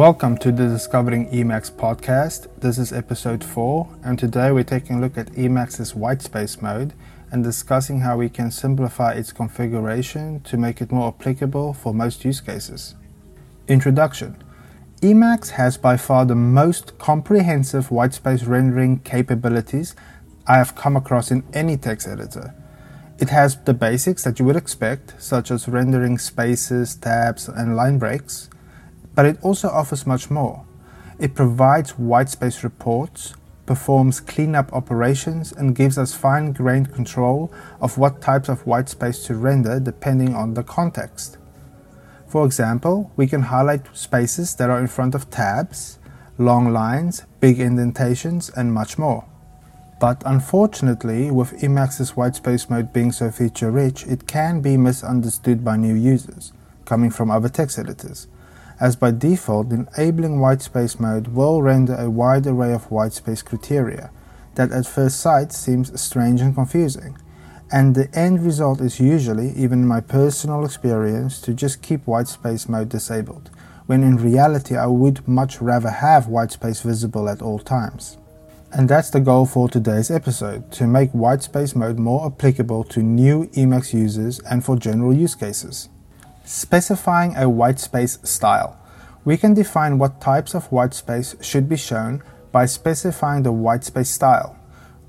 Welcome to the Discovering Emacs podcast. This is episode 4, and today we're taking a look at Emacs's whitespace mode and discussing how we can simplify its configuration to make it more applicable for most use cases. Introduction Emacs has by far the most comprehensive whitespace rendering capabilities I have come across in any text editor. It has the basics that you would expect, such as rendering spaces, tabs, and line breaks, but it also offers much more. It provides whitespace reports, performs cleanup operations, and gives us fine grained control of what types of whitespace to render depending on the context. For example, we can highlight spaces that are in front of tabs, long lines, big indentations, and much more. But unfortunately, with Emacs's whitespace mode being so feature rich, it can be misunderstood by new users, coming from other text editors, as by default, enabling whitespace mode will render a wide array of whitespace criteria that at first sight seems strange and confusing. And the end result is usually, even in my personal experience, to just keep whitespace mode disabled, when in reality I would much rather have whitespace visible at all times. And that's the goal for today's episode, to make whitespace mode more applicable to new Emacs users and for general use cases. Specifying a whitespace style. We can define what types of whitespace should be shown by specifying the whitespace style.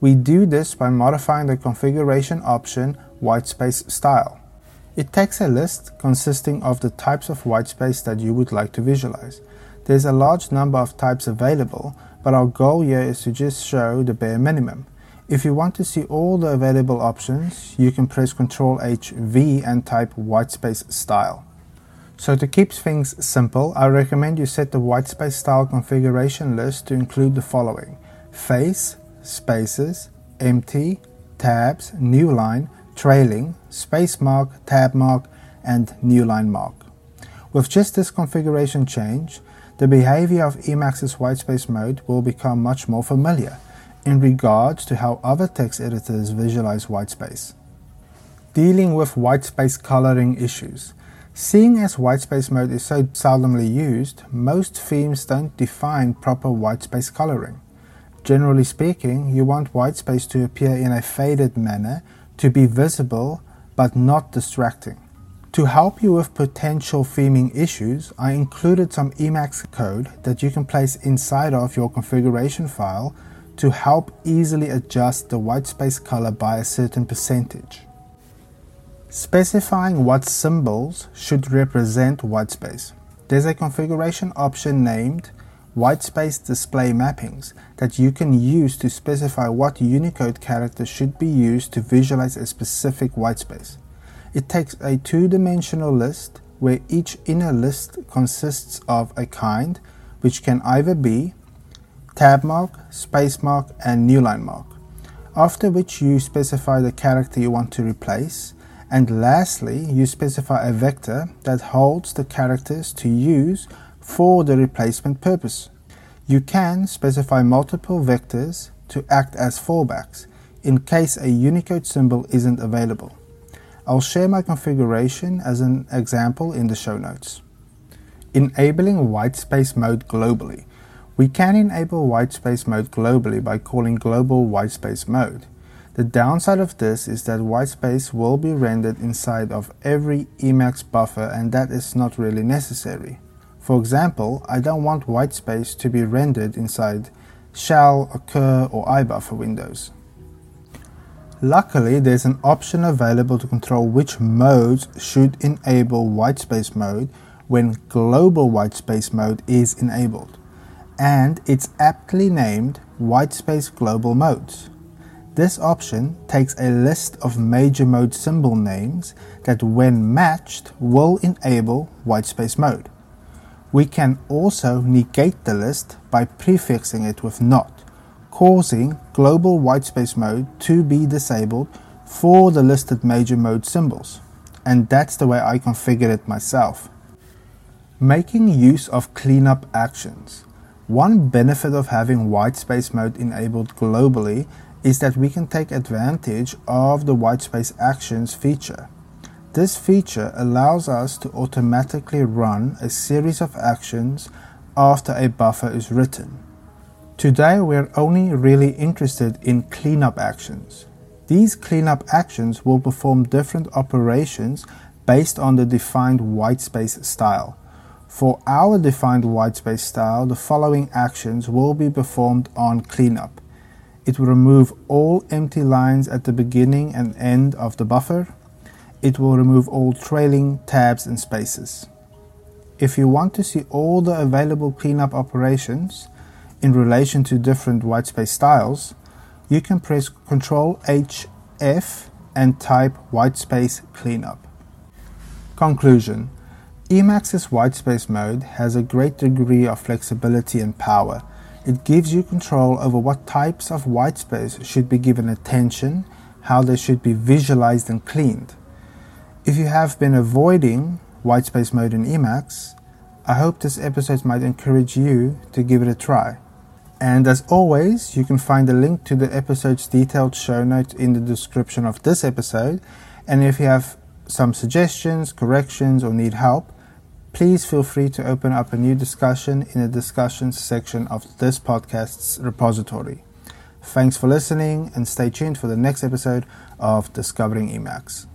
We do this by modifying the configuration option whitespace style. It takes a list consisting of the types of whitespace that you would like to visualize. There's a large number of types available, but our goal here is to just show the bare minimum. If you want to see all the available options, you can press Ctrl H V and type whitespace style. So to keep things simple, I recommend you set the whitespace style configuration list to include the following face, spaces, empty, tabs, new line, trailing, space mark, tab mark, and new line mark. With just this configuration change, the behavior of Emacs's whitespace mode will become much more familiar in regards to how other text editors visualize whitespace. Dealing with whitespace coloring issues. Seeing as whitespace mode is so seldomly used, most themes don't define proper whitespace coloring. Generally speaking, you want whitespace to appear in a faded manner, to be visible but not distracting. To help you with potential theming issues, I included some Emacs code that you can place inside of your configuration file to help easily adjust the whitespace color by a certain percentage. Specifying what symbols should represent whitespace. There's a configuration option named Whitespace Display Mappings that you can use to specify what Unicode character should be used to visualize a specific whitespace. It takes a two-dimensional list where each inner list consists of a kind, which can either be tab mark, space mark, and new line mark, after which you specify the character you want to replace, and lastly, you specify a vector that holds the characters to use for the replacement purpose. You can specify multiple vectors to act as fallbacks in case a Unicode symbol isn't available. I'll share my configuration as an example in the show notes. Enabling whitespace mode globally. We can enable whitespace mode globally by calling global whitespace mode. The downside of this is that whitespace will be rendered inside of every Emacs buffer and that is not really necessary. For example, I don't want whitespace to be rendered inside shell, occur or ibuffer windows. Luckily, there's an option available to control which modes should enable whitespace mode when global whitespace mode is enabled, and it's aptly named whitespace global modes. This option takes a list of major mode symbol names that when matched will enable whitespace mode. We can also negate the list by prefixing it with not causing global whitespace mode to be disabled for the listed major mode symbols. And that's the way I configured it myself. Making use of cleanup actions. One benefit of having whitespace mode enabled globally is that we can take advantage of the whitespace actions feature. This feature allows us to automatically run a series of actions after a buffer is written. Today we're only really interested in cleanup actions. These cleanup actions will perform different operations based on the defined whitespace style. For our defined whitespace style, the following actions will be performed on cleanup. It will remove all empty lines at the beginning and end of the buffer. It will remove all trailing tabs and spaces. If you want to see all the available cleanup operations in relation to different whitespace styles, you can press Ctrl H F and type whitespace cleanup. Conclusion Emacs's whitespace mode has a great degree of flexibility and power. It gives you control over what types of whitespace should be given attention, how they should be visualized and cleaned. If you have been avoiding whitespace mode in Emacs, I hope this episode might encourage you to give it a try. And as always, you can find a link to the episode's detailed show notes in the description of this episode. And if you have some suggestions, corrections, or need help, please feel free to open up a new discussion in the discussions section of this podcast's repository. Thanks for listening and stay tuned for the next episode of Discovering Emacs.